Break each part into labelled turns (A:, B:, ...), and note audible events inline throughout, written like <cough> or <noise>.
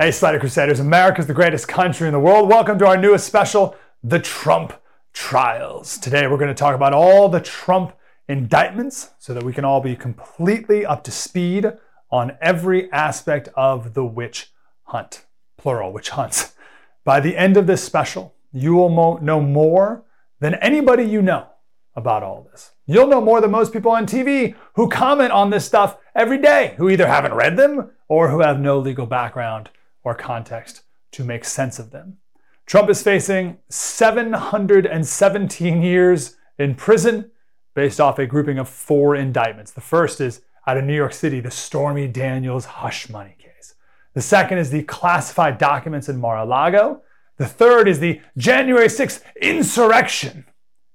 A: Hey, Slater Crusaders, America's the greatest country in the world. Welcome to our newest special, The Trump Trials. Today, we're going to talk about all the Trump indictments so that we can all be completely up to speed on every aspect of the witch hunt, plural, witch hunts. By the end of this special, you will know more than anybody you know about all this. You'll know more than most people on TV who comment on this stuff every day, who either haven't read them or who have no legal background or context to make sense of them. Trump is facing 717 years in prison based off a grouping of four indictments. The first is out of New York City, the Stormy Daniels hush money case. The second is the classified documents in Mar a Lago. The third is the January 6th insurrection.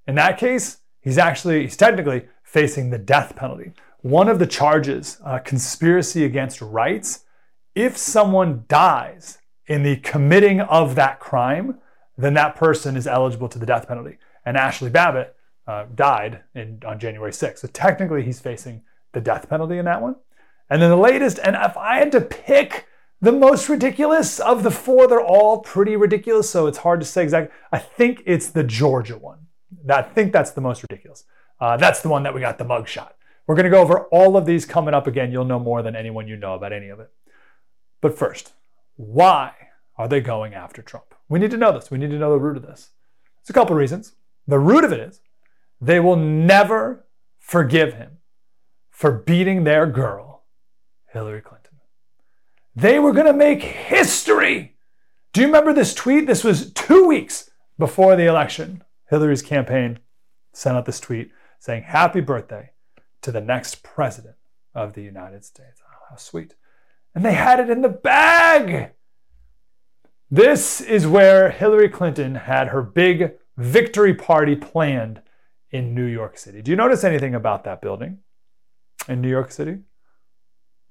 A: In that case, he's actually, he's technically facing the death penalty. One of the charges, uh, conspiracy against rights, if someone dies in the committing of that crime, then that person is eligible to the death penalty. And Ashley Babbitt uh, died in, on January 6th. So technically, he's facing the death penalty in that one. And then the latest, and if I had to pick the most ridiculous of the four, they're all pretty ridiculous. So it's hard to say exactly. I think it's the Georgia one. I think that's the most ridiculous. Uh, that's the one that we got the mugshot. We're going to go over all of these coming up again. You'll know more than anyone you know about any of it. But first, why are they going after Trump? We need to know this. We need to know the root of this. It's a couple reasons. The root of it is they will never forgive him for beating their girl, Hillary Clinton. They were going to make history. Do you remember this tweet? This was two weeks before the election. Hillary's campaign sent out this tweet saying, Happy birthday to the next president of the United States. Oh, how sweet and they had it in the bag. This is where Hillary Clinton had her big victory party planned in New York City. Do you notice anything about that building in New York City?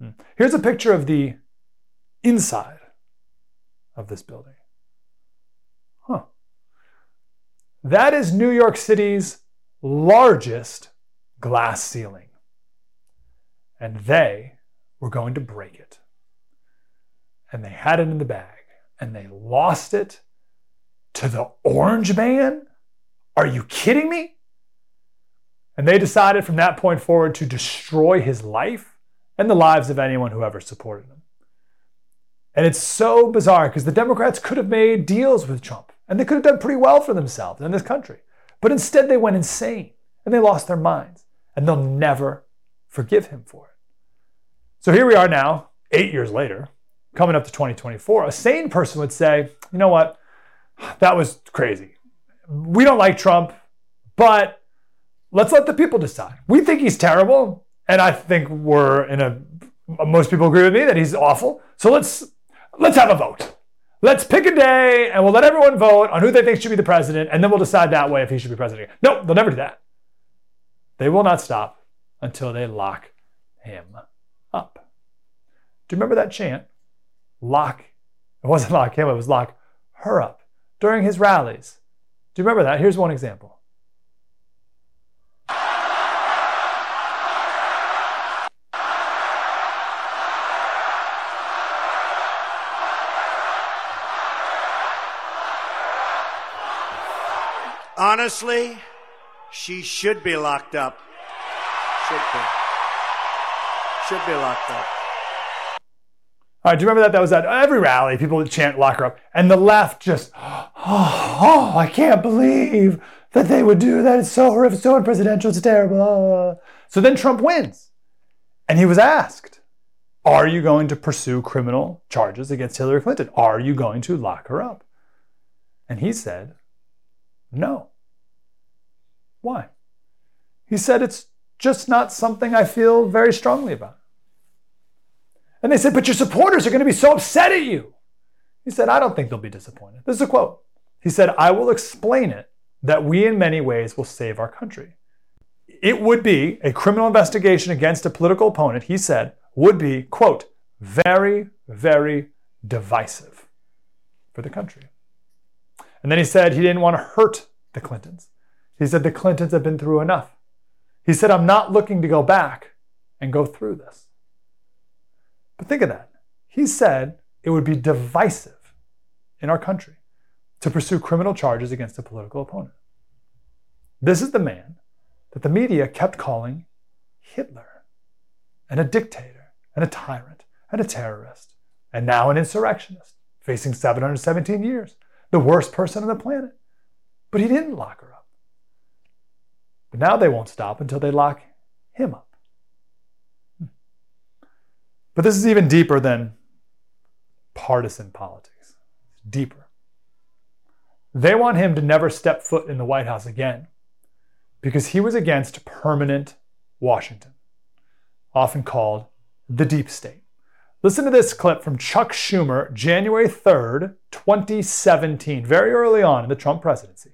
A: Hmm. Here's a picture of the inside of this building. Huh. That is New York City's largest glass ceiling. And they were going to break it and they had it in the bag and they lost it to the orange man? Are you kidding me? And they decided from that point forward to destroy his life and the lives of anyone who ever supported him. And it's so bizarre because the Democrats could have made deals with Trump and they could have done pretty well for themselves in this country. But instead, they went insane and they lost their minds and they'll never forgive him for it. So here we are now, eight years later, coming up to 2024, a sane person would say, you know what, that was crazy. We don't like Trump, but let's let the people decide. We think he's terrible, and I think we're in a most people agree with me that he's awful. So let's let's have a vote. Let's pick a day and we'll let everyone vote on who they think should be the president, and then we'll decide that way if he should be president. No, they'll never do that. They will not stop until they lock him up. Do you remember that chant? lock, it wasn't lock him, it was lock her up during his rallies. Do you remember that? Here's one example.
B: Honestly, she should be locked up. Should be. Should be locked up.
A: All right, do you remember that? That was at every rally. People would chant "lock her up," and the left just, oh, <gasps> oh, I can't believe that they would do that. It's so horrific, so unpresidential. It's terrible. So then Trump wins, and he was asked, "Are you going to pursue criminal charges against Hillary Clinton? Are you going to lock her up?" And he said, "No." Why? He said, It's just not something I feel very strongly about. And they said, But your supporters are going to be so upset at you. He said, I don't think they'll be disappointed. This is a quote. He said, I will explain it that we in many ways will save our country. It would be a criminal investigation against a political opponent, he said, would be, quote, very, very divisive for the country. And then he said he didn't want to hurt the Clintons. He said the Clintons have been through enough. He said, I'm not looking to go back and go through this. But think of that. He said it would be divisive in our country to pursue criminal charges against a political opponent. This is the man that the media kept calling Hitler and a dictator and a tyrant and a terrorist and now an insurrectionist facing 717 years, the worst person on the planet. But he didn't lock her up. But now they won't stop until they lock him up. Hmm. But this is even deeper than partisan politics. It's deeper. They want him to never step foot in the White House again because he was against permanent Washington, often called the deep state. Listen to this clip from Chuck Schumer, January 3rd, 2017, very early on in the Trump presidency.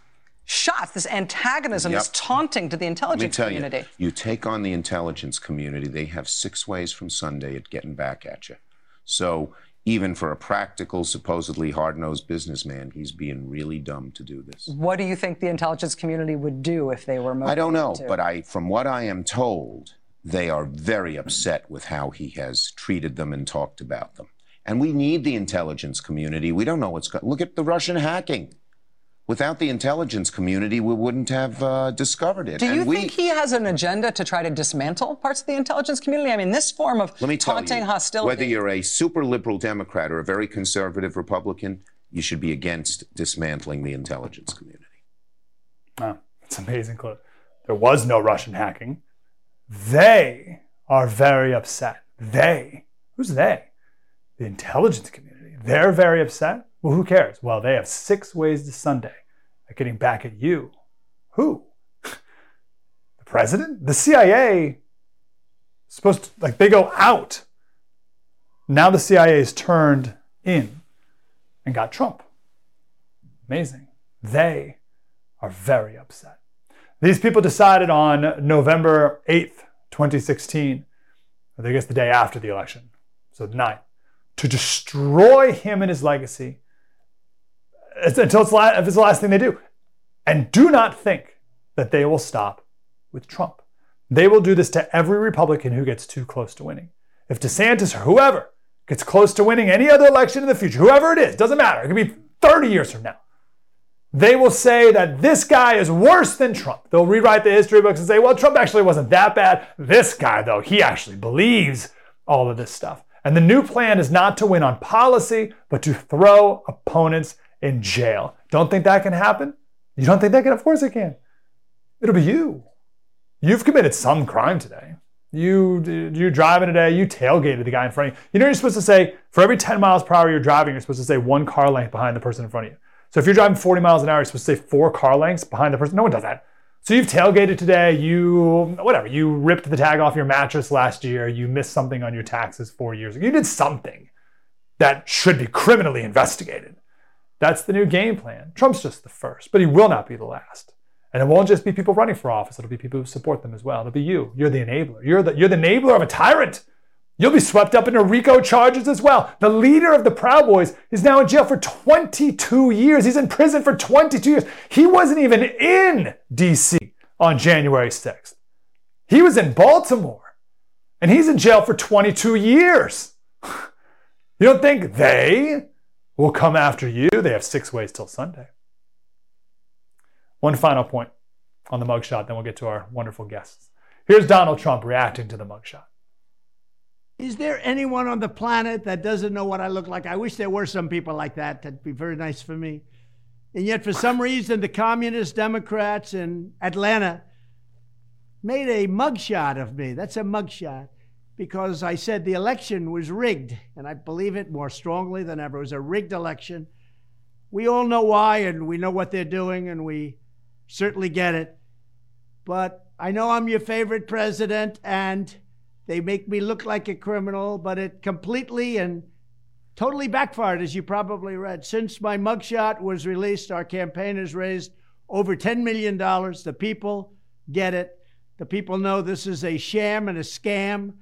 C: shots, this antagonism,
D: Yep.
C: this taunting to the intelligence
D: tell
C: community.
D: you, you take on the intelligence community, they have six ways from Sunday at getting back at you. So even for a practical, supposedly hard-nosed businessman, he's being really dumb to do this.
C: What do you think the intelligence community would do if they were motivated
D: I don't know,
C: to?
D: but I, from what I am told, they are very upset with how he has treated them and talked about them. And we need the intelligence community. We don't know what's going. Look at the Russian hacking. Without the intelligence community, we wouldn't have uh, discovered it.
C: Do you
D: and we,
C: think he has an agenda to try to dismantle parts of the intelligence community? I mean, this form of
D: Let me tell
C: taunting
D: you,
C: hostility.
D: whether you're a super liberal Democrat or a very conservative Republican, you should be against dismantling the intelligence community.
A: Wow, it's an amazing clip. There was no Russian hacking. They are very upset. They. Who's they? The intelligence community. They're very upset. Well, who cares? Well, they have six ways to Sunday at getting back at you. Who? <laughs> The president? The CIA supposed to, like, they go out. Now the CIA is turned in and got Trump. Amazing. They are very upset. These people decided on November 8th, 2016, or I guess the day after the election, so the 9th, to destroy him and his legacy until it's, la- if it's the last thing they do. And do not think that they will stop with Trump. They will do this to every Republican who gets too close to winning. If DeSantis or whoever gets close to winning any other election in the future, whoever it is, doesn't matter, it could be 30 years from now, they will say that this guy is worse than Trump. They'll rewrite the history books and say, well, Trump actually wasn't that bad. This guy, though, he actually believes all of this stuff. And the new plan is not to win on policy, but to throw opponents in jail. Don't think that can happen? You don't think that can? Of course it can. It'll be you. You've committed some crime today. You you're driving today. You tailgated the guy in front of you. You know you're supposed to say for every 10 miles per hour you're driving, you're supposed to say one car length behind the person in front of you. So if you're driving 40 miles an hour, you're supposed to say four car lengths behind the person. No one does that. So you've tailgated today. You whatever. You ripped the tag off your mattress last year. You missed something on your taxes four years ago. You did something that should be criminally investigated. That's the new game plan. Trump's just the first, but he will not be the last. And it won't just be people running for office, it'll be people who support them as well. It'll be you. You're the enabler. You're the, you're the enabler of a tyrant. You'll be swept up into RICO charges as well. The leader of the Proud Boys is now in jail for 22 years. He's in prison for 22 years. He wasn't even in DC on January 6th. He was in Baltimore and he's in jail for 22 years. <laughs> You don't think they will come after you? They have six ways till Sunday. One final point on the mugshot, then we'll get to our wonderful guests. Here's Donald Trump reacting to the mugshot.
E: Is there anyone on the planet that doesn't know what I look like? I wish there were some people like that. That'd be very nice for me. And yet, for some reason, the communist Democrats in Atlanta made a mugshot of me. That's a mugshot because I said the election was rigged, and I believe it more strongly than ever. It was a rigged election. We all know why, and we know what they're doing, and we certainly get it. But I know I'm your favorite president, and they make me look like a criminal, but it completely and totally backfired, as you probably read. Since my mugshot was released, our campaign has raised over $10 million. The people get it. The people know this is a sham and a scam.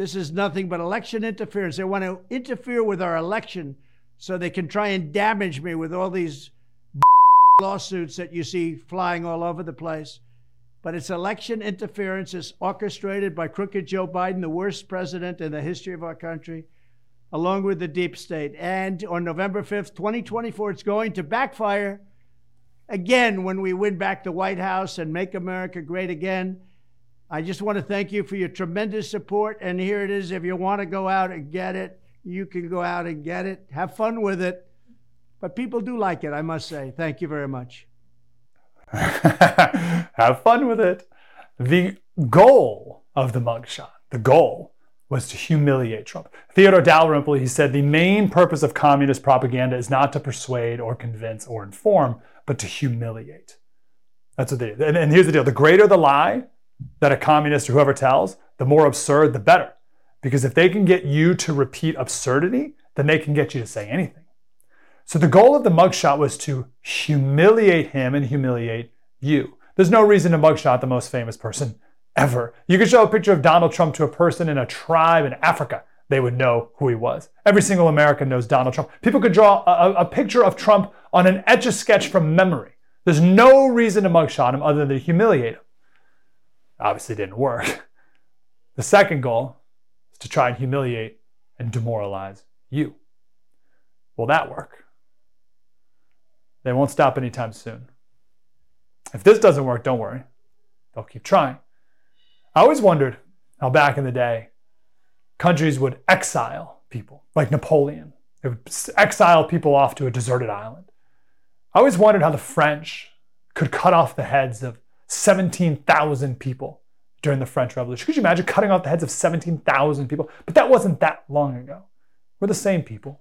E: This is nothing but election interference. They want to interfere with our election so they can try and damage me with all these <laughs> lawsuits that you see flying all over the place. But it's election interference. It's orchestrated by crooked Joe Biden, the worst president in the history of our country, along with the deep state. And on November 5th, 2024, it's going to backfire again when we win back the White House and make America great again. I just want to thank you for your tremendous support. And here it is. If you want to go out and get it, you can go out and get it. Have fun with it. But people do like it, I must say. Thank you very much. <laughs>
A: Have fun with it. The goal of the mugshot, the goal was to humiliate Trump. Theodore Dalrymple, he said, the main purpose of communist propaganda is not to persuade or convince or inform, but to humiliate. That's what they And, and here's the deal the greater the lie that a communist or whoever tells, the more absurd, the better. Because if they can get you to repeat absurdity, then they can get you to say anything. So the goal of the mugshot was to humiliate him and humiliate you. There's no reason to mugshot the most famous person ever. You could show a picture of Donald Trump to a person in a tribe in Africa. They would know who he was. Every single American knows Donald Trump. People could draw a, a picture of Trump on an etch a sketch from memory. There's no reason to mugshot him other than to humiliate him. Obviously, didn't work. The second goal is to try and humiliate and demoralize you. Will that work? They won't stop anytime soon. If this doesn't work, don't worry. They'll keep trying. I always wondered how back in the day countries would exile people, like Napoleon. They would exile people off to a deserted island. I always wondered how the French could cut off the heads of 17,000 people during the French Revolution. Could you imagine cutting off the heads of 17,000 people? But that wasn't that long ago. We're the same people.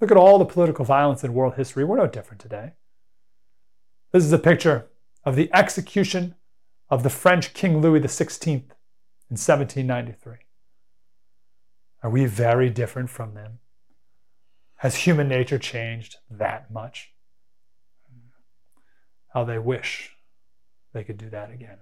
A: Look at all the political violence in world history. We're no different today. This is a picture of the execution of the French King Louis XVI in 1793. Are we very different from them? Has human nature changed that much? How they wish they could do that again.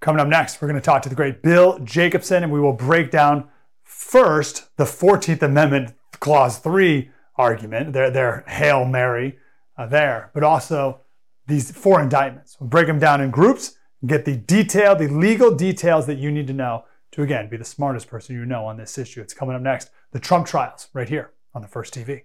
A: Coming up next, we're going to talk to the great Bill Jacobson, and we will break down first the 14th Amendment Clause 3 argument, their, their Hail Mary uh, there, but also these four indictments. We'll break them down in groups and get the detail, the legal details that you need to know to, again, be the smartest person you know on this issue. It's coming up next. The Trump trials, right here on the First TV.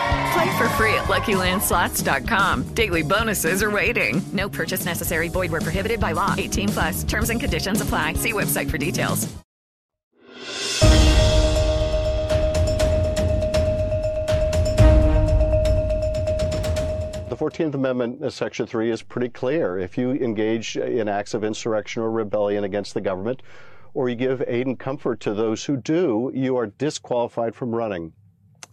F: Play for free at LuckyLandSlots.com. Daily bonuses are waiting. No purchase necessary. Void where prohibited by law. 18 plus. Terms and conditions apply. See website for details.
G: The 14th Amendment, uh, Section 3, is pretty clear. If you engage in acts of insurrection or rebellion against the government, or you give aid and comfort to those who do, you are disqualified from running.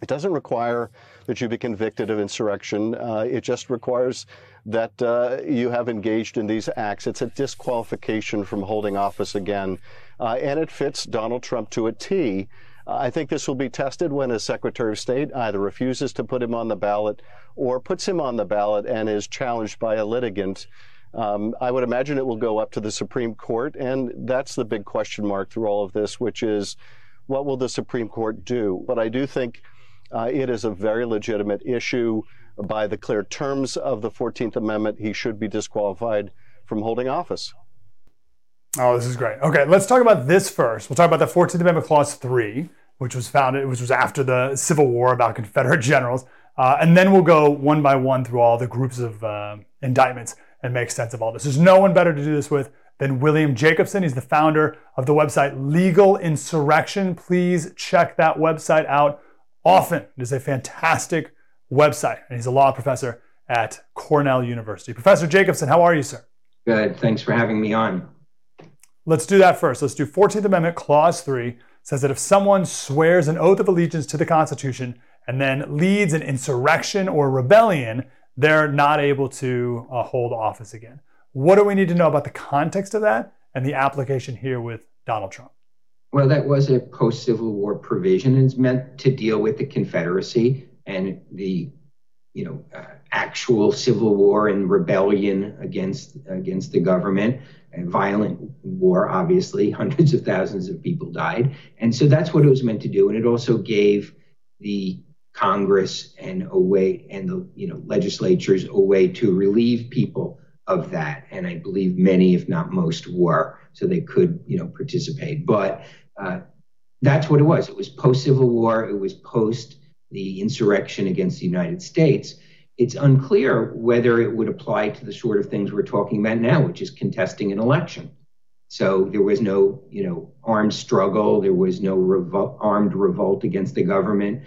G: It doesn't require that you be convicted of insurrection. Uh, it just requires that uh, you have engaged in these acts. It's a disqualification from holding office again. Uh, and it fits Donald Trump to a T. I think this will be tested when a Secretary of State either refuses to put him on the ballot or puts him on the ballot and is challenged by a litigant. Um, I would imagine it will go up to the Supreme Court, and that's the big question mark through all of this, which is what will the Supreme Court do? But I do think uh, it is a very legitimate issue. By the clear terms of the 14th Amendment, he should be disqualified from holding office.
A: Oh, this is great. Okay, let's talk about this first. We'll talk about the 14th Amendment Clause 3, which was founded, which was after the Civil War about Confederate generals. Uh, and then we'll go one by one through all the groups of uh, indictments and make sense of all this. There's no one better to do this with than William Jacobson. He's the founder of the website Legal Insurrection. Please check that website out often. It is a fantastic website, and he's a law professor at Cornell University. Professor Jacobson, how are you, sir?
H: Good. Thanks for having me on.
A: Let's do that first. Let's do 14th Amendment, Clause 3 says that if someone swears an oath of allegiance to the Constitution and then leads an insurrection or rebellion, they're not able to uh, hold office again. What do we need to know about the context of that and the application here with Donald Trump?
H: Well, that was a post Civil War provision. and It's meant to deal with the Confederacy and the, you know, uh, actual Civil War and rebellion against against the government. A violent war, obviously, <laughs> hundreds of thousands of people died, and so that's what it was meant to do. And it also gave the Congress and a way and the you know legislatures a way to relieve people of that. And I believe many, if not most, were so they could you know participate. But uh, that's what it was. It was post Civil War. It was post the insurrection against the United States. It's unclear whether it would apply to the sort of things we're talking about now, which is contesting an election. So there was no, you know, armed struggle. There was no revol- armed revolt against the government.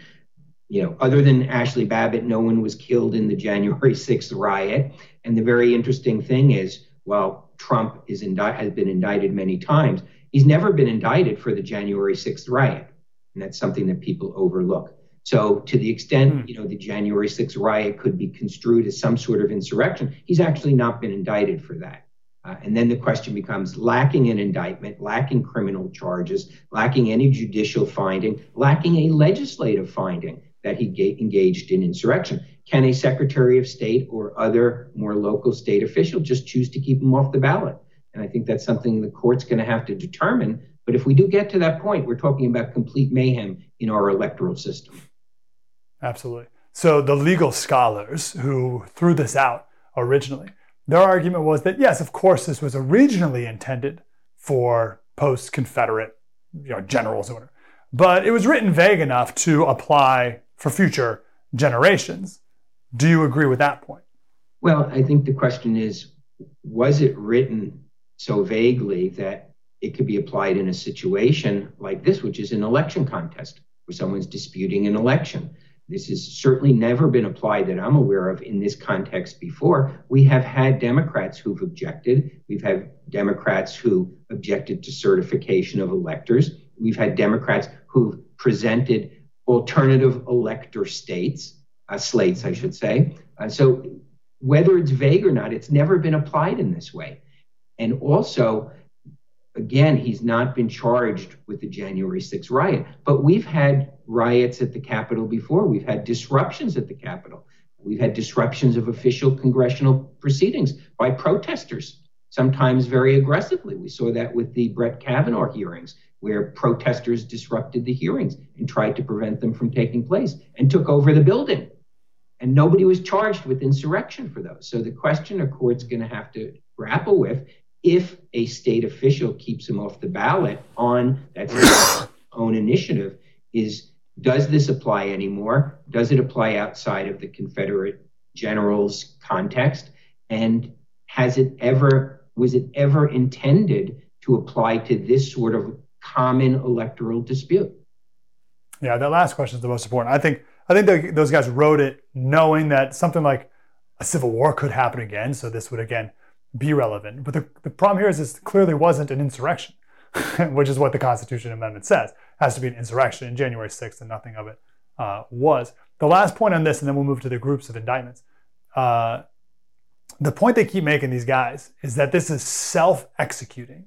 H: You know, other than Ashley Babbitt, no one was killed in the January <laughs> 6th riot. And the very interesting thing is, while Trump is indi- has been indicted many times, he's never been indicted for the January 6th riot. And that's something that people overlook. So, to the extent hmm. you know the January 6th riot could be construed as some sort of insurrection, he's actually not been indicted for that. Uh, and then the question becomes lacking an indictment, lacking criminal charges, lacking any judicial finding, lacking a legislative finding that he ga- engaged in insurrection. Can a Secretary of State or other more local state official just choose to keep him off the ballot? And I think that's something the court's going to have to determine. But if we do get to that point, we're talking about complete mayhem in our electoral system.
A: Absolutely. So the legal scholars who threw this out originally, their argument was that yes, of course, this was originally intended for post-Confederate, you know, generals or whatever, but it was written vague enough to apply for future generations. Do you agree with that point?
H: Well, I think the question is, was it written so vaguely that it could be applied in a situation like this, which is an election contest where someone's disputing an election? This has certainly never been applied that I'm aware of in this context before. We have had Democrats who've objected. We've had Democrats who objected to certification of electors. We've had Democrats who've presented alternative elector states, uh, slates, I should say. Uh, so whether it's vague or not, it's never been applied in this way. And also, again, he's not been charged with the January 6th riot, but we've had riots at the Capitol before. We've had disruptions at the Capitol. We've had disruptions of official congressional proceedings by protesters, sometimes very aggressively. We saw that with the Brett Kavanaugh hearings. where protesters disrupted the hearings and tried to prevent them from taking place and took over the building. And nobody was charged with insurrection for those. So the question a court's going to have to grapple with if a state official keeps him off the ballot on that <coughs> own initiative is does this apply anymore? Does it apply outside of the Confederate general's context? And has it ever, was it ever intended to apply to this sort of common electoral dispute?
A: Yeah, that last question is the most important. I think I think those guys wrote it knowing that something like a civil war could happen again. So this would again be relevant. But the, the problem here is this clearly wasn't an insurrection, <laughs> which is what the Constitution Amendment says. It has to be an insurrection in January 6th, and nothing of it uh, was. The last point on this, and then we'll move to the groups of indictments. Uh, the point they keep making, these guys, is that this is self executing,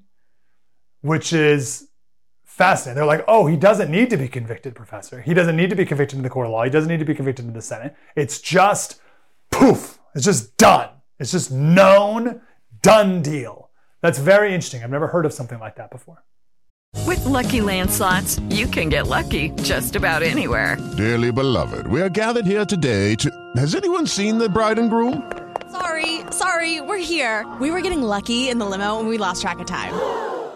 A: which is fascinating. They're like, oh, he doesn't need to be convicted, professor. He doesn't need to be convicted in the court of law. He doesn't need to be convicted in the Senate. It's just poof, it's just done. It's just known, done deal. That's very interesting. I've never heard of something like that before.
F: With Lucky Land slots, you can get lucky just about anywhere.
I: Dearly beloved, we are gathered here today to. Has anyone seen the bride and groom?
J: Sorry, sorry, we're here. We were getting lucky in the limo and we lost track of time.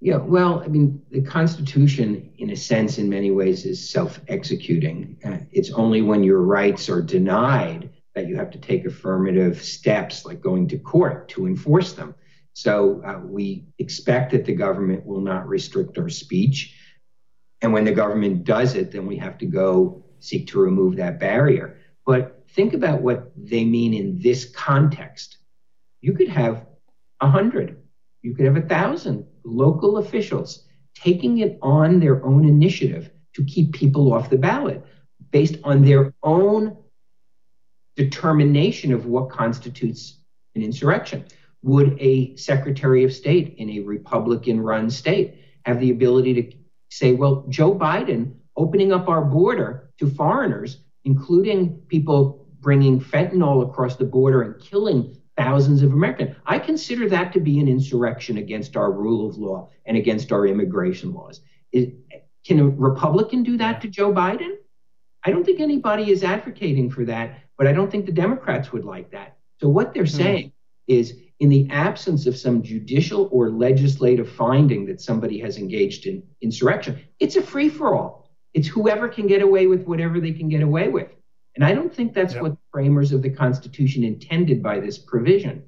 H: Yeah, well, I mean, the Constitution, in a sense, in many ways, is self executing. Uh, it's only when your rights are denied that you have to take affirmative steps, like going to court, to enforce them. So uh, we expect that the government will not restrict our speech. And when the government does it, then we have to go seek to remove that barrier. But think about what they mean in this context. You could have a hundred, you could have a thousand local officials taking it on their own initiative to keep people off the ballot based on their own determination of what constitutes an insurrection. Would a Secretary of State in a Republican run state have the ability to say, well, Joe Biden opening up our border to foreigners, including people bringing fentanyl across the border and killing thousands of Americans. I consider that to be an insurrection against our rule of law and against our immigration laws. Can a Republican do that to Joe Biden? I don't think anybody is advocating for that, but I don't think the Democrats would like that. So what they're mm-hmm. saying is in the absence of some judicial or legislative finding that somebody has engaged in insurrection, it's a free for all. It's whoever can get away with whatever they can get away with. And I don't think that's yep. what the framers of the Constitution intended by this provision.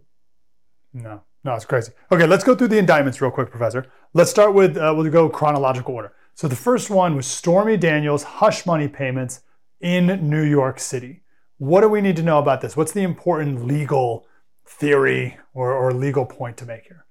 A: No, no, it's crazy. Okay, let's go through the indictments real quick, Professor. Let's start with, uh, we'll go chronological order. So the first one was Stormy Daniels' hush money payments in New York City. What do we need to know about this? What's the important legal theory or, or legal point to make here?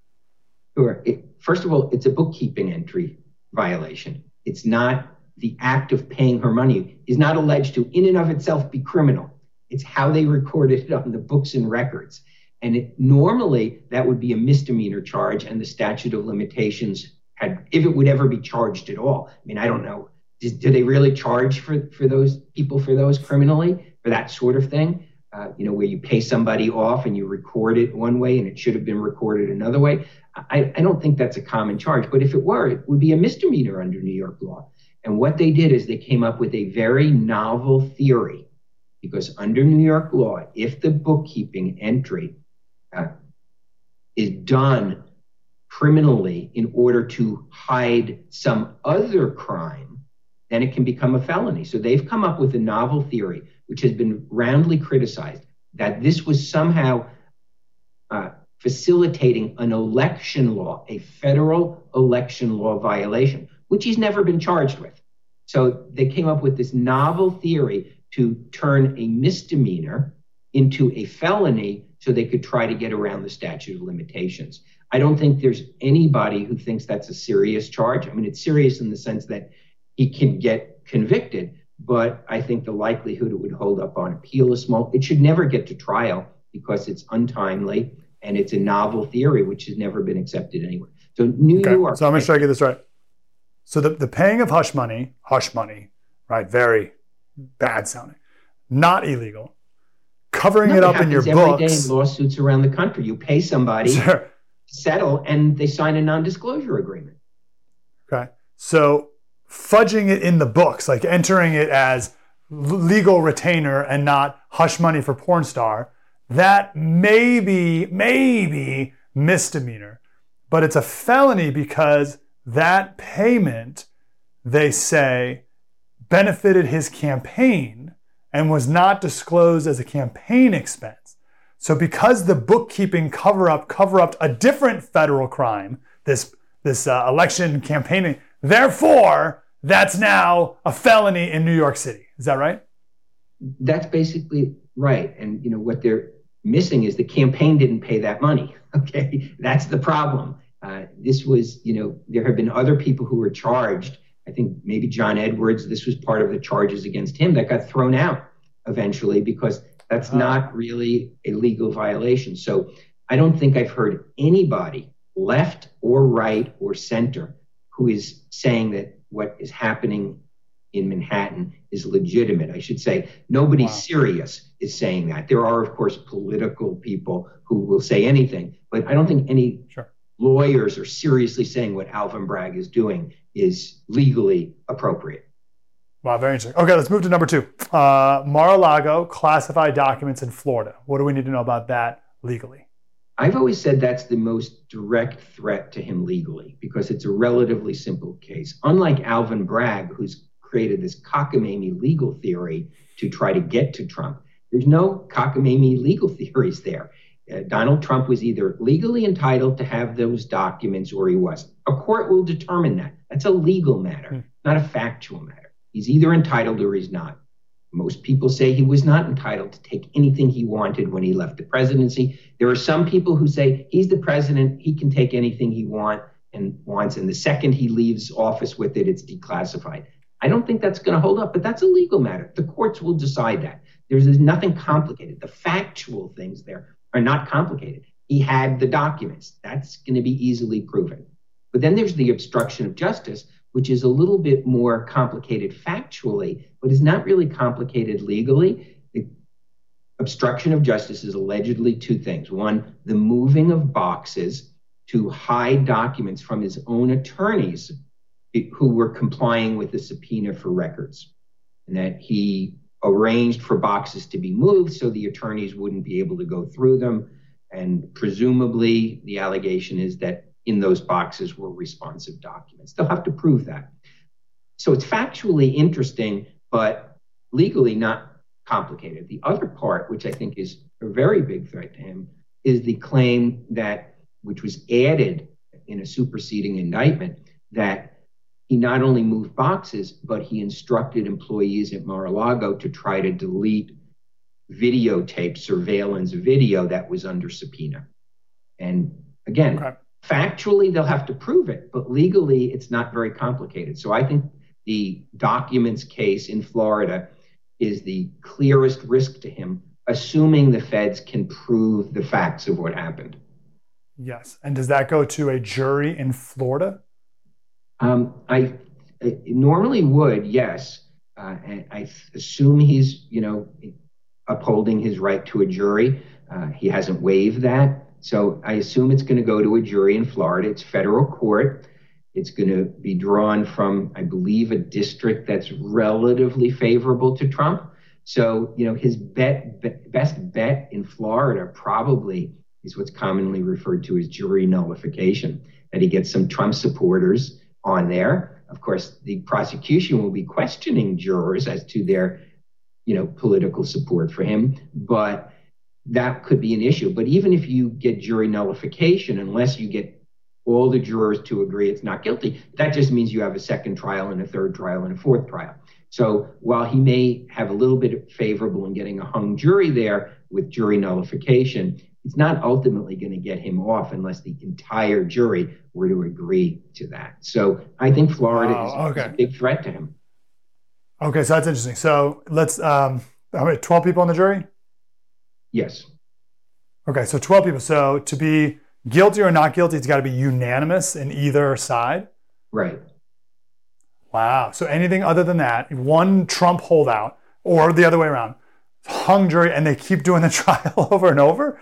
H: Sure. It, first of all, it's a bookkeeping entry violation. It's not the act of paying her money is not alleged to, in and of itself, be criminal. It's how they recorded it on the books and records. And it, normally that would be a misdemeanor charge, and the statute of limitations had, if it would ever be charged at all. I mean, I don't know. Do, they really charge for, for those people for those criminally for that sort of thing? Uh, you know, where you pay somebody off and you record it one way and it should have been recorded another way. I, I don't think that's a common charge, but if it were, it would be a misdemeanor under New York law. And what they did is they came up with a very novel theory because under New York law, if the bookkeeping entry uh, is done criminally in order to hide some other crime, then it can become a felony. So they've come up with a novel theory, which has been roundly criticized, that this was somehow uh, facilitating an election law, a federal election law violation, which he's never been charged with. So they came up with this novel theory to turn a misdemeanor into a felony so they could try to get around the statute of limitations. I don't think there's anybody who thinks that's a serious charge. I mean, it's serious in the sense that he can get convicted, but I think the likelihood it would hold up on appeal is small. It should never get to trial because it's untimely and it's a novel theory which has never been accepted anywhere. So New
A: Okay,
H: York.
A: So I'm going to try to get this right. So the, the paying of hush money, hush money, right? Very bad sounding, not illegal. Covering
H: No,
A: it up in your
H: happens every day
A: books.
H: in lawsuits around the country. You pay somebody,
A: Sure.
H: settle, and they sign a non-disclosure agreement.
A: Okay. So fudging it in the books, like entering it as legal retainer and not hush money for porn star, that may be, maybe misdemeanor, but it's a felony because that payment, they say, benefited his campaign and was not disclosed as a campaign expense. So because the bookkeeping cover up cover up a different federal crime, this this uh, election campaigning, therefore that's now a felony in New York City. Is that right?
H: That's basically right. And you know what they're missing is the campaign didn't pay that money. <laughs> Okay, that's the problem. Uh, this was, you know, there have been other people who were charged. I think maybe John Edwards. This was part of the charges against him that got thrown out eventually because that's not really a legal violation. So I don't think I've heard anybody, left or right or center, who is saying that what is happening in Manhattan is legitimate. I should say nobody serious is saying that. There are, of course, political people who will say anything, but I don't think any lawyers are seriously saying what Alvin Bragg is doing is legally appropriate.
A: Wow, very interesting. Okay, let's move to number two. Uh, Mar-a-Lago classified documents in Florida. What do we need to know about that legally?
H: I've always said that's the most direct threat to him legally because it's a relatively simple case. Unlike Alvin Bragg, who's created this cockamamie legal theory to try to get to Trump, there's no cockamamie legal <laughs> theories there. Donald Trump was either legally entitled to have those documents or he wasn't. A court will determine that. That's a legal matter, hmm. not a factual matter. He's either entitled or he's not. Most people say he was not entitled to take anything he wanted when he left the presidency. There are some people who say he's the president, he can take anything he want and wants, and the second he leaves office with it, it's declassified. I don't think that's going to hold up, but that's a legal matter. The courts will decide that. There's, there's nothing complicated. The factual things there are not complicated. He had the documents. That's going to be easily proven. But then there's the obstruction of justice, which is a little bit more complicated factually, but is not really complicated legally. The obstruction of justice is allegedly two things. One, the moving of boxes to hide documents from his own attorneys who were complying with the subpoena for records, and that he arranged for boxes to be moved so the attorneys wouldn't be able to go through them. And presumably, the allegation is that in those boxes were responsive documents. They'll have to prove that. So it's factually interesting, but legally not complicated. The other part, which I think is a very big threat to him, is the claim that, which was added in a superseding indictment, that he not only moved boxes, but he instructed employees at Mar-a-Lago to try to delete videotape surveillance video that was under subpoena. And again, factually, they'll have to prove it, but legally, it's not very complicated. So I think the documents case in Florida is the clearest risk to him, assuming the feds can prove the facts of what happened.
A: Yes. And does that go to a jury in Florida?
H: Um, I, I normally would, yes. Uh, and I assume he's, you know, upholding his right to a jury. Uh, he hasn't waived that. So I assume it's going to go to a jury in Florida. It's federal court. It's going to be drawn from, I believe, a district that's relatively favorable to Trump. So, you know, his bet, bet, best bet in Florida probably is what's commonly referred to as jury nullification, that he gets some Trump supporters on there. Of course, the prosecution will be questioning jurors as to their, you know, political support for him. But that could be an issue. But even if you get jury nullification, unless you get all the jurors to agree it's not guilty, that just means you have a second trial and a third trial and a fourth trial. So while he may have a little bit favorable in getting a hung jury there with jury nullification, it's not ultimately going to get him off unless the entire jury were to agree to that. So I think Florida
A: Wow,
H: is, is a big threat to him.
A: Okay, so that's interesting. So let's, um, how many, 12 people on the jury?
H: Yes.
A: Okay, so 12 people. So to be guilty or not guilty, it's got to be unanimous in either side?
H: Right.
A: Wow. So anything other than that, one Trump holdout or the other way around, hung jury, and they keep doing the <laughs> trial over and over?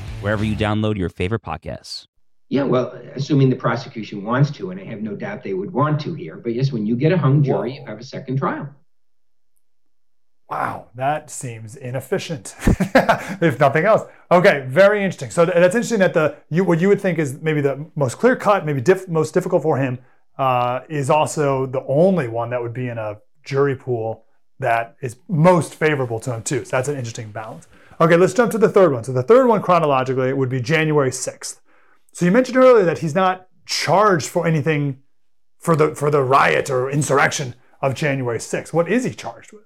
K: wherever you download your favorite podcasts.
H: Yeah, well, assuming the prosecution wants to, and I have no doubt they would want to here. But yes, when you get a hung jury, you have a second trial.
A: Wow, that seems inefficient, <laughs> if nothing else. Okay, very interesting. So that's interesting that the you, what you would think is maybe the most clear cut, maybe diff, most difficult for him, uh, is also the only one that would be in a jury pool that is most favorable to him too. So that's an interesting balance. Okay, let's jump to the third one. So the third one chronologically would be January sixth. So you mentioned earlier that he's not charged for anything for the for the riot or insurrection of January sixth. What is he charged with?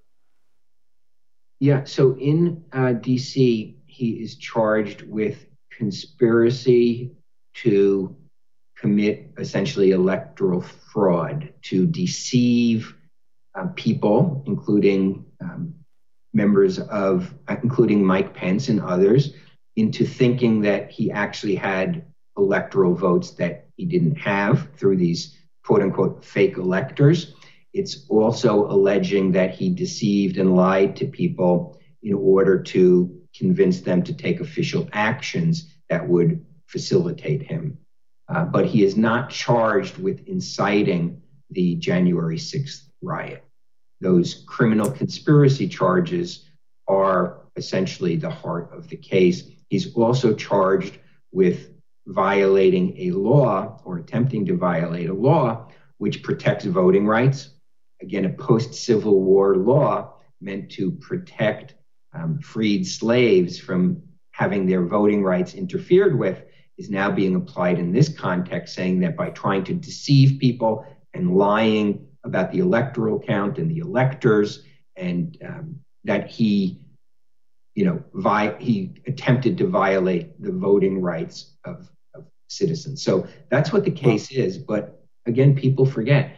H: Yeah, so in uh, DC, he is charged with conspiracy to commit essentially electoral fraud, to deceive uh, people, including um, members of, uh, including Mike Pence and others, into thinking that he actually had electoral votes that he didn't have through these quote unquote fake electors. It's also alleging that he deceived and lied to people in order to convince them to take official actions that would facilitate him. Uh, but he is not charged with inciting the January 6th riot. Those criminal conspiracy charges are essentially the heart of the case. He's also charged with violating a law or attempting to violate a law which protects voting rights. Again, a post Civil War law meant to protect um, freed slaves from having their voting rights interfered with is now being applied in this context, saying that by trying to deceive people and lying about the electoral count and the electors, and um, that he, you know, vi- he attempted to violate the voting rights of, of citizens. So that's what the case is. But again, people forget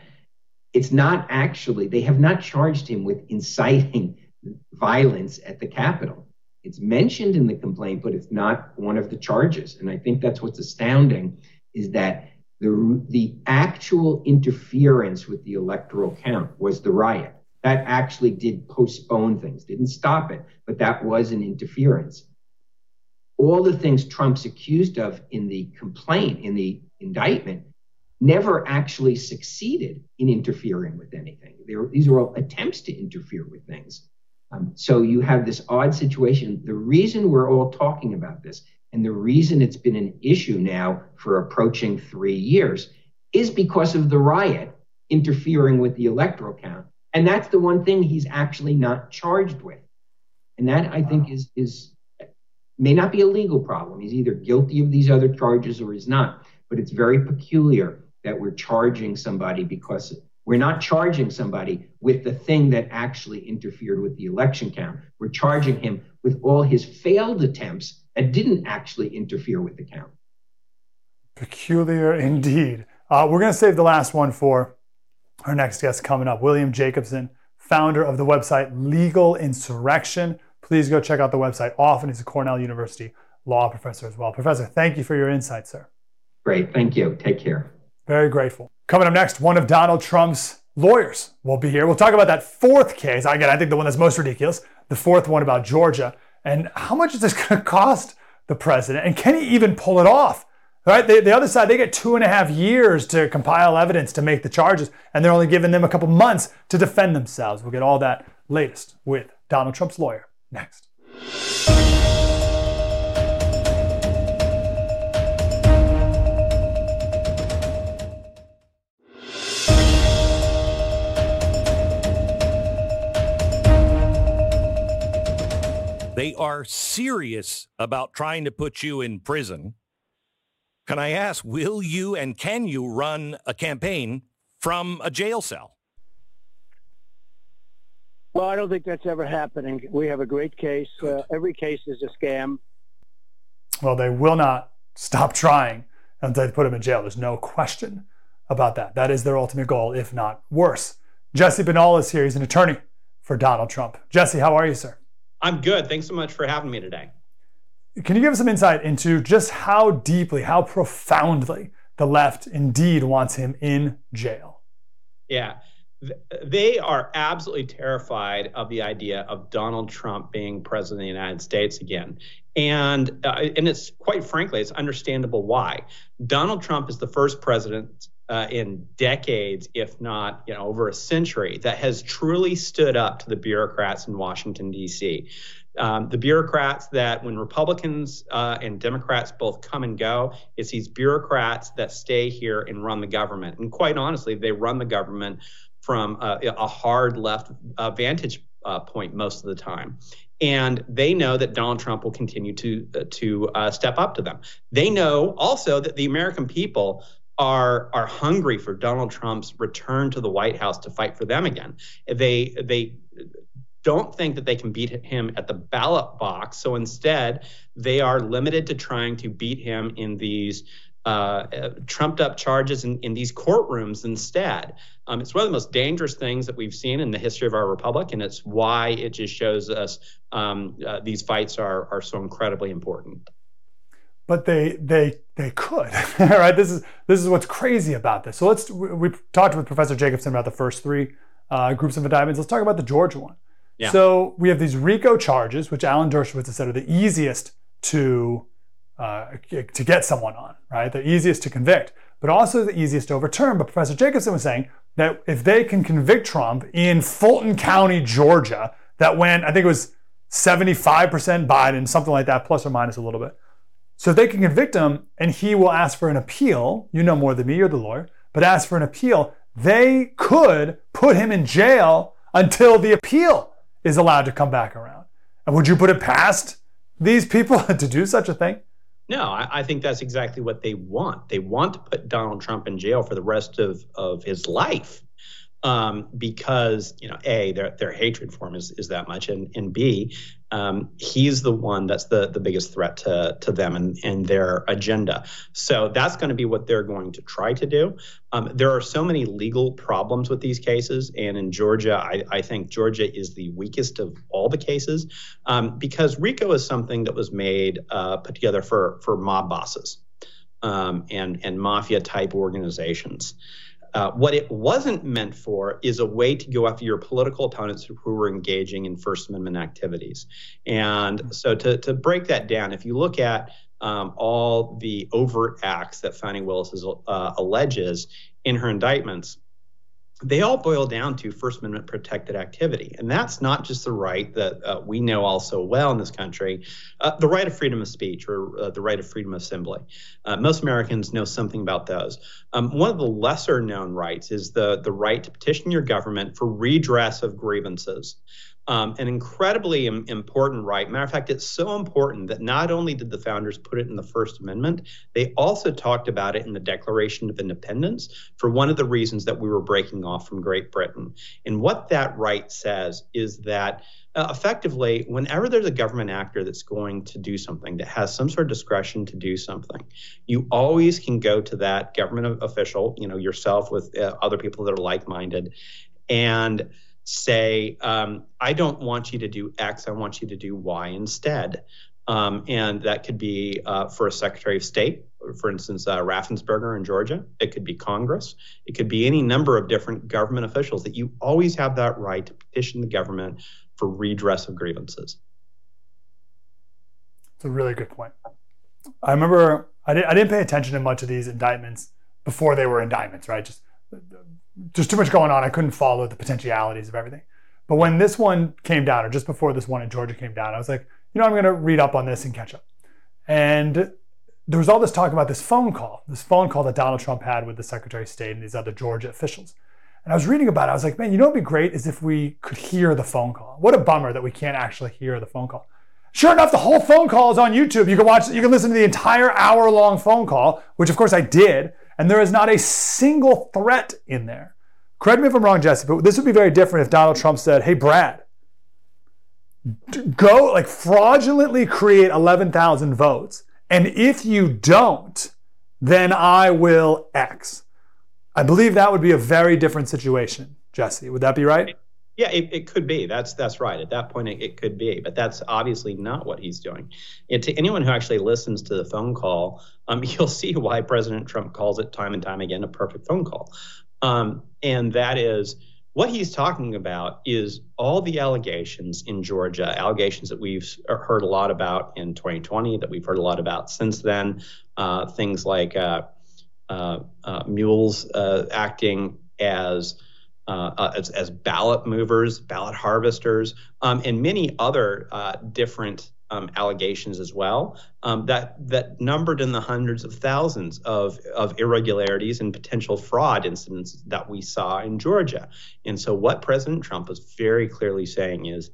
H: it's not actually, they have not charged him with inciting violence at the Capitol. It's mentioned in the complaint, but it's not one of the charges. And I think that's what's astounding is that the, the actual interference with the electoral count was the riot. That actually did postpone things, didn't stop it, but that was an interference. All the things Trump's accused of in the complaint, in the indictment, never actually succeeded in interfering with anything. Were, these are all attempts to interfere with things. Um, so you have this odd situation. The reason we're all talking about this and the reason it's been an issue now for approaching three years is because of the riot interfering with the electoral count. And that's the one thing he's actually not charged with. And that I think is is may not be a legal problem. He's either guilty of these other charges or he's not. But it's very peculiar that we're charging somebody because we're not charging somebody with the thing that actually interfered with the election count. We're charging him with all his failed attempts that didn't actually interfere with the count.
A: Peculiar indeed. Uh, we're going to save the last one for our next guest coming up, William Jacobson, founder of the website Legal Insurrection. Please go check out the website often. He's a Cornell University law professor as well. Professor, thank you for your insight, sir.
H: Great. Thank you. Take care.
A: Very grateful. Coming up next, one of Donald Trump's lawyers will be here. We'll talk about that fourth case. Again, I think the one that's most ridiculous, the fourth one about Georgia, And how much is this <laughs> going to cost the president? And can he even pull it off? Right? The, the other side, they get two and a half years to compile evidence to make the charges, and they're only giving them a couple months to defend themselves. We'll get all that latest with Donald Trump's lawyer next.
L: They are serious about trying to put you in prison. Can I ask, will you and can you run a campaign from a jail cell?
M: Well, I don't think that's ever happening. We have a great case. Uh, every case is a scam.
A: Well, they will not stop trying until they put him in jail. There's no question about that. That is their ultimate goal, if not worse. Jesse Binnall is here. He's an attorney for Donald Trump. Jesse, how are you, sir?
N: I'm good. Thanks so much for having me today.
A: Can you give us some insight into just how deeply, how profoundly the left indeed wants him in jail?
N: Yeah. They are absolutely terrified of the idea of Donald Trump being president of the United States again. And uh, and it's quite frankly, it's understandable why. Donald Trump is the first president uh, in decades, if not you know over a century, that has truly stood up to the bureaucrats in Washington D.C. Um, the bureaucrats that when Republicans uh, and Democrats both come and go, it's these bureaucrats that stay here and run the government. And quite honestly, they run the government from a, a hard left uh, vantage uh, point most of the time and they know that Donald Trump will continue to uh, to uh, step up to them. They know also that the American people are are hungry for Donald Trump's return to the White House to fight for them again. They they don't think that they can beat him at the ballot box, so instead they are limited to trying to beat him in these uh, trumped up charges in, in these courtrooms instead. Um, it's one of the most dangerous things that we've seen in the history of our republic, and it's why it just shows us um, uh, these fights are are so incredibly important
A: but they they they could <laughs> right? This is this is what's crazy about this. So let's we, we talked with professor jacobson about the first three uh, groups of indictments let's talk about the georgia one. Yeah. so we have these rico charges which alan dershowitz has said are the easiest to uh, to get someone on right? The easiest to convict but also the easiest to overturn. But professor jacobson was saying that if they can convict trump in fulton county georgia that went i think it was 75% biden something like that plus or minus a little bit so they can convict him and he will ask for an appeal. You know more than me, you're the lawyer, but ask for an appeal. They could put him in jail until the appeal is allowed to come back around. And would you put it past these people <laughs> to do such a thing?
N: No, I, I, think that's exactly what they want. They want to put Donald Trump in jail for the rest of, of his life um, because you know a their their hatred for him is, is that much, and and b um, he's the one that's the the biggest threat to to them and and their agenda. So that's going to be what they're going to try to do. Um, there are so many legal problems with these cases, and in Georgia, I, I think Georgia is the weakest of all the cases um, because RICO is something that was made uh, put together for for mob bosses um, and and mafia type organizations. Uh, what it wasn't meant for is a way to go after your political opponents who were engaging in First Amendment activities. And so, to, to break that down, if you look at um, all the overt acts that Fani Willis is, uh, alleges in her indictments, they all boil down to First Amendment protected activity. And that's not just the right that uh, we know all so well in this country, uh, the right of freedom of speech or uh, the right of freedom of assembly. Uh, most Americans know something about those. Um, one of the lesser known rights is the, the right to petition your government for redress of grievances um, an incredibly Im- important right. Matter of fact, it's so important that not only did the founders put it in the First Amendment, they also talked about it in the Declaration of Independence for one of the reasons that we were breaking off from Great Britain. And what that right says is that uh, effectively, whenever there's a government actor that's going to do something that has some sort of discretion to do something, you always can go to that government official, you know, yourself with uh, other people that are like-minded, and say, um, I don't want you to do X, I want you to do Y instead. Um, and that could be uh, for a Secretary of State, for instance, uh, Raffensperger in Georgia. It could be Congress. It could be any number of different government officials that you always have that right to petition the government for redress of grievances.
A: It's a really good point. I remember I, did, I didn't pay attention to much of these indictments before they were indictments, right? Just just too much going on. I couldn't follow the potentialities of everything. But when this one came down, or just before this one in Georgia came down, I was like, you know, I'm going to read up on this and catch up. And there was all this talk about this phone call, this phone call that Donald Trump had with the Secretary of State and these other Georgia officials. And I was reading about it. I was like, man, you know what would be great is if we could hear the phone call. What a bummer that we can't actually hear the phone call. Sure enough, the whole phone call is on YouTube. You can watch, you can listen to the entire hour long phone call, which of course I did. And there is not a single threat in there. Correct me if I'm wrong, Jesse, but this would be very different if Donald Trump said, hey, Brad, go like fraudulently create 11,000 votes. And if you don't, then I will X. I believe that would be a very different situation, Jesse. Would that be right?
N: Yeah, it, it could be. That's that's right. At that point, it, it, could be, but that's obviously not what he's doing. And to anyone who actually listens to the phone call, um, <laughs> you'll see why President Trump calls it time and time again a perfect phone call. Um, and that is what he's talking about is all the allegations in Georgia, allegations that we've heard a lot about in 2020, that we've heard a lot about since then. Uh, things like uh, uh, uh mules uh, acting as uh, uh, as, as, ballot movers, ballot harvesters, um, and many other uh, different um, allegations as well um, that that numbered in the hundreds of thousands of, of irregularities and potential fraud incidents that we saw in Georgia. And so, what President Trump was very clearly saying is,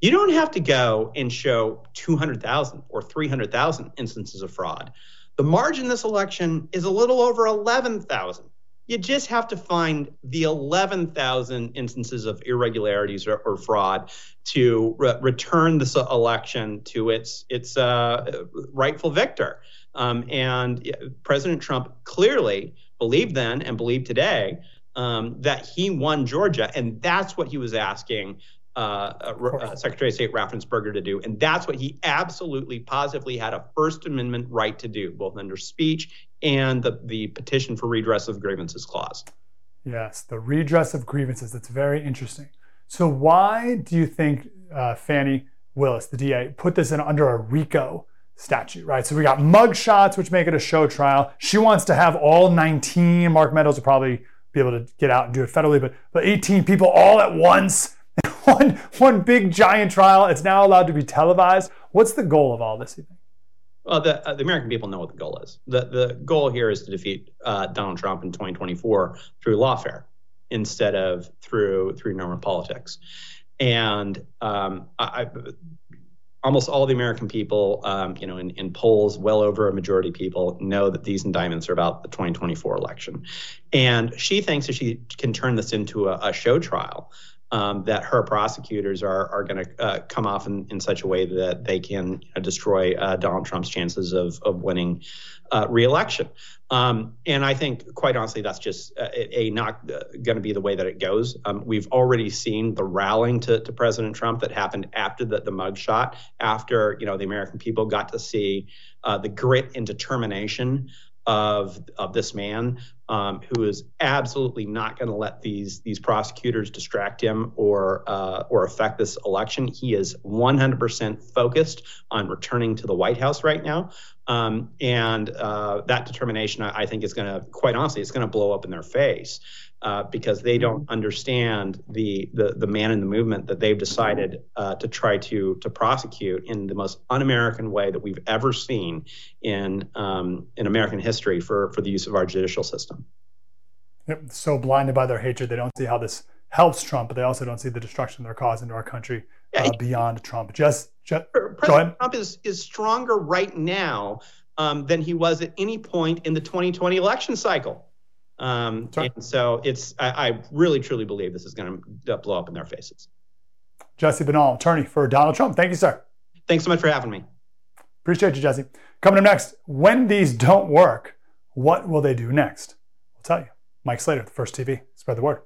N: you don't have to go and show 200,000 or 300,000 instances of fraud. The margin this election is a little over 11,000 you just have to find the 11,000 instances of irregularities or, or fraud to re- return this election to its its uh, rightful victor. Um, and President Trump clearly believed then and believed today um, that he won Georgia, and that's what he was asking Uh, uh, uh, Secretary of State Raffensperger to do. And that's what he absolutely positively had a First Amendment right to do, both under speech and the, the petition for redress of grievances clause.
A: Yes, the redress of grievances. That's very interesting. So, why do you think uh, Fani Willis, the DA, put this in under a RICO statute, right? So, we got mug shots, which make it a show trial. She wants to have all 19. Mark Meadows will probably be able to get out and do it federally, but, but 18 people all at once. <laughs> one, one big giant trial. It's now allowed to be televised. What's the goal of all this?
N: Well, the, uh, the American people know what the goal is. The, the goal here is to defeat uh, Donald Trump in 2024 through lawfare instead of through through normal politics. And um, I, I, almost all the American people, um, you know, in, in, polls, well over a majority of people know that these indictments are about the 2024 election. And she thinks that she can turn this into a, a show trial um, that her prosecutors are are going to uh, come off in, in such a way that they can uh, destroy uh, Donald Trump's chances of of winning uh, reelection. Um, and I think, quite honestly, that's just uh, a, a not uh, going to be the way that it goes. Um, we've already seen the rallying to, to President Trump that happened after the, the mugshot, after you know the American people got to see the grit and determination of of this man um, who is absolutely not going to let these these prosecutors distract him or uh, or affect this election. He is 100% focused on returning to the White House right now, um, and uh, that determination, I, I think, is going to quite honestly, it's going to blow up in their face uh, because they don't understand the, the the man in the movement that they've decided uh, to try to to prosecute in the most un-American way that we've ever seen in um, in American history for for the use of our judicial system.
A: So blinded by their hatred, they don't see how this helps Trump, but they also don't see the destruction they're causing to our country uh, beyond Trump. Just, just
N: President Trump is is stronger right now um, than he was at any point in the 2020 election cycle. Um, and so it's, I, I, really truly believe this is going to blow up in their faces.
A: Jesse Binnall, attorney for Donald Trump. Thank you, sir.
N: Thanks so much for having me.
A: Appreciate you, Jesse. Coming up next, when these don't work, what will they do next? We'll tell you. Mike Slater, the First TV. Spread the word.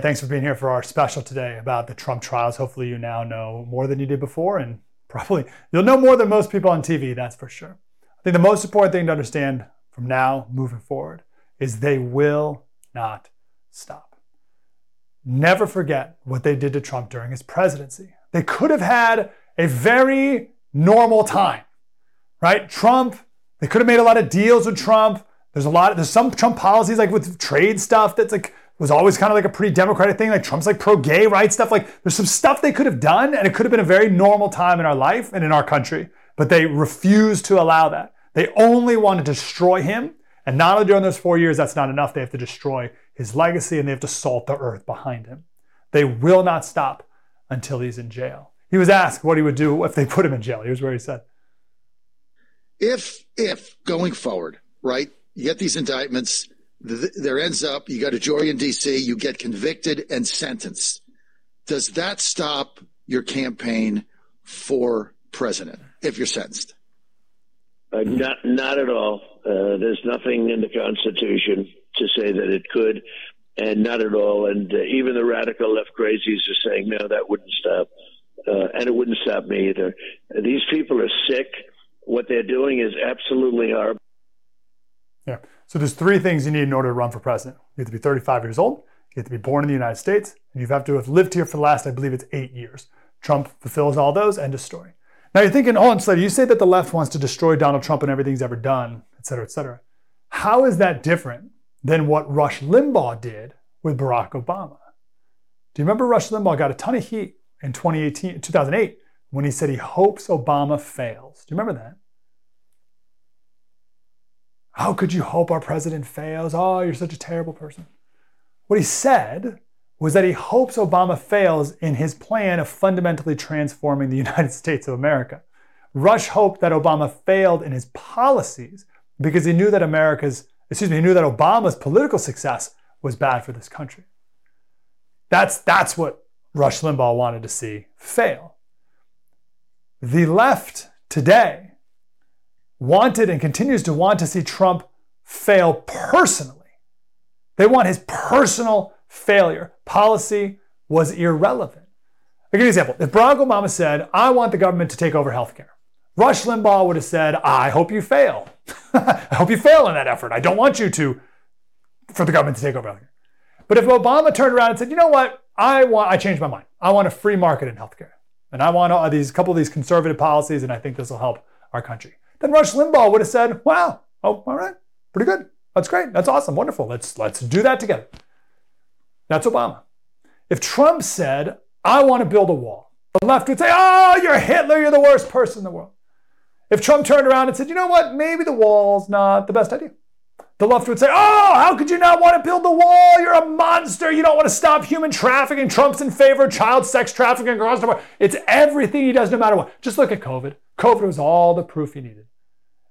A: Thanks for being here for our special today about the Trump trials. Hopefully, you now know more than you did before and Probably. You'll know more than most people on TV, that's for sure. I think the most important thing to understand from now moving forward is they will not stop. Never forget what they did to Trump during his presidency. They could have had a very normal time, right? Trump, they could have made a lot of deals with Trump. There's a lot, there's some Trump policies like with trade stuff that's like, was always kind of like a pretty democratic thing. Like Trump's like pro gay rights stuff. Like there's some stuff they could have done and it could have been a very normal time in our life and in our country, but they refused to allow that. They only want to destroy him. And not only during those four years, that's not enough. They have to destroy his legacy and they have to salt the earth behind him. They will not stop until he's in jail. He was asked what he would do if they put him in jail. Here's where he said.
O: If, if going forward, right, you get these indictments, there ends up, you got a jury in D.C., you get convicted and sentenced. Does that stop your campaign for president if you're sentenced?
P: Uh, not, not at all. Uh, there's nothing in the Constitution to say that it could, and not at all. And uh, even the radical left crazies are saying, no, that wouldn't stop. Uh, and it wouldn't stop me either. These people are sick. What they're doing is absolutely horrible.
A: Yeah. So there's three things you need in order to run for president. You have to be 35 years old, you have to be born in the United States, and you have to have lived here for the last, I believe it's eight years. Trump fulfills all those, end of story. Now you're thinking, oh, Slater, you say that the left wants to destroy Donald Trump and everything he's ever done, et cetera, et cetera. How is that different than what Rush Limbaugh did with Barack Obama? Do you remember Rush Limbaugh got a ton of heat in 2018, 2008 when he said he hopes Obama fails? Do you remember that? How could you hope our president fails? Oh, you're such a terrible person. What he said was that he hopes Obama fails in his plan of fundamentally transforming the United States of America. Rush hoped that Obama failed in his policies because he knew that America's, excuse me, he knew that Obama's political success was bad for this country. That's, that's what Rush Limbaugh wanted to see fail. The left today wanted and continues to want to see Trump fail personally. They want his personal failure. Policy was irrelevant. You an example. If Barack Obama said, I want the government to take over healthcare, Rush Limbaugh would have said, I hope you fail. <laughs> I hope you fail in that effort. I don't want you to, for the government to take over healthcare. But if Obama turned around and said, you know what, I want, I changed my mind. I want a free market in healthcare. And I want all these, couple of these conservative policies, and I think this will help our country. Then Rush Limbaugh would have said, wow, oh, all right, pretty good. That's great. That's awesome. Wonderful. Let's, let's do that together. That's Obama. If Trump said, I want to build a wall, the left would say, Oh, you're Hitler, you're the worst person in the world. If Trump turned around and said, You know what, maybe the wall's not the best idea, the left would say, Oh, how could you not want to build the wall? You're a monster. You don't want to stop human trafficking. Trump's in favor of child sex trafficking across the board. It's everything he does, no matter what. Just look at COVID. COVID was all the proof he needed.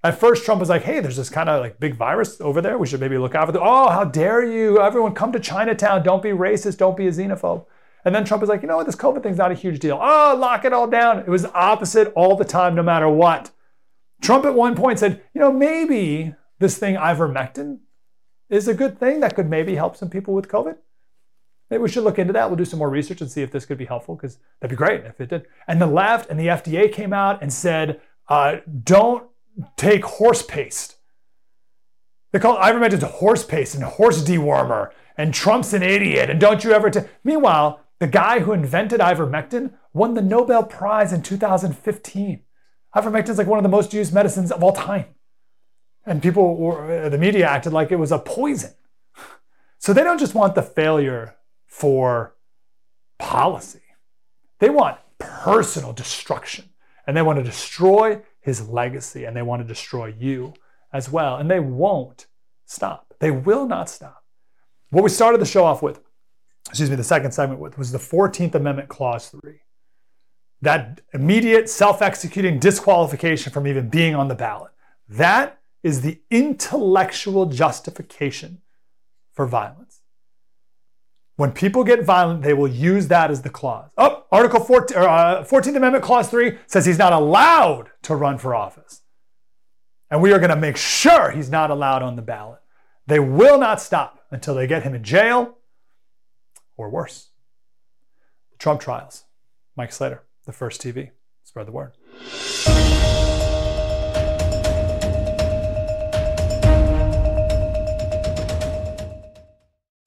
A: At first, Trump was like, hey, there's this kind of like big virus over there. We should maybe look out for it. Oh, how dare you? Everyone come to Chinatown. Don't be racist. Don't be a xenophobe. And then Trump was like, you know what? This COVID thing's not a huge deal. Oh, lock it all down. It was opposite all the time, no matter what. Trump at one point said, you know, maybe this thing, ivermectin, is a good thing that could maybe help some people with COVID. Maybe we should look into that. We'll do some more research and see if this could be helpful because that'd be great if it did. And the left and the FDA came out and said, uh, don't take horse paste. They call ivermectin horse paste and horse dewormer, and Trump's an idiot, and don't you ever. Meanwhile, the guy who invented ivermectin won the Nobel Prize in 2015. Ivermectin is like one of the most used medicines of all time. And people, were, uh, the media acted like it was a poison. So they don't just want the failure for policy, they want personal destruction. And they want to destroy his legacy and they want to destroy you as well. And they won't stop. They will not stop. What we started the show off with, excuse me, the second segment with, was the 14th Amendment, Clause 3. That immediate self executing disqualification from even being on the ballot. That is the intellectual justification for violence. When people get violent, they will use that as the clause. Oh, Article 14, uh, 14th Amendment, Clause 3 says he's not allowed to run for office. And we are going to make sure he's not allowed on the ballot. They will not stop until they get him in jail or worse. The Trump trials. Mike Slater, the first TV. Spread the word.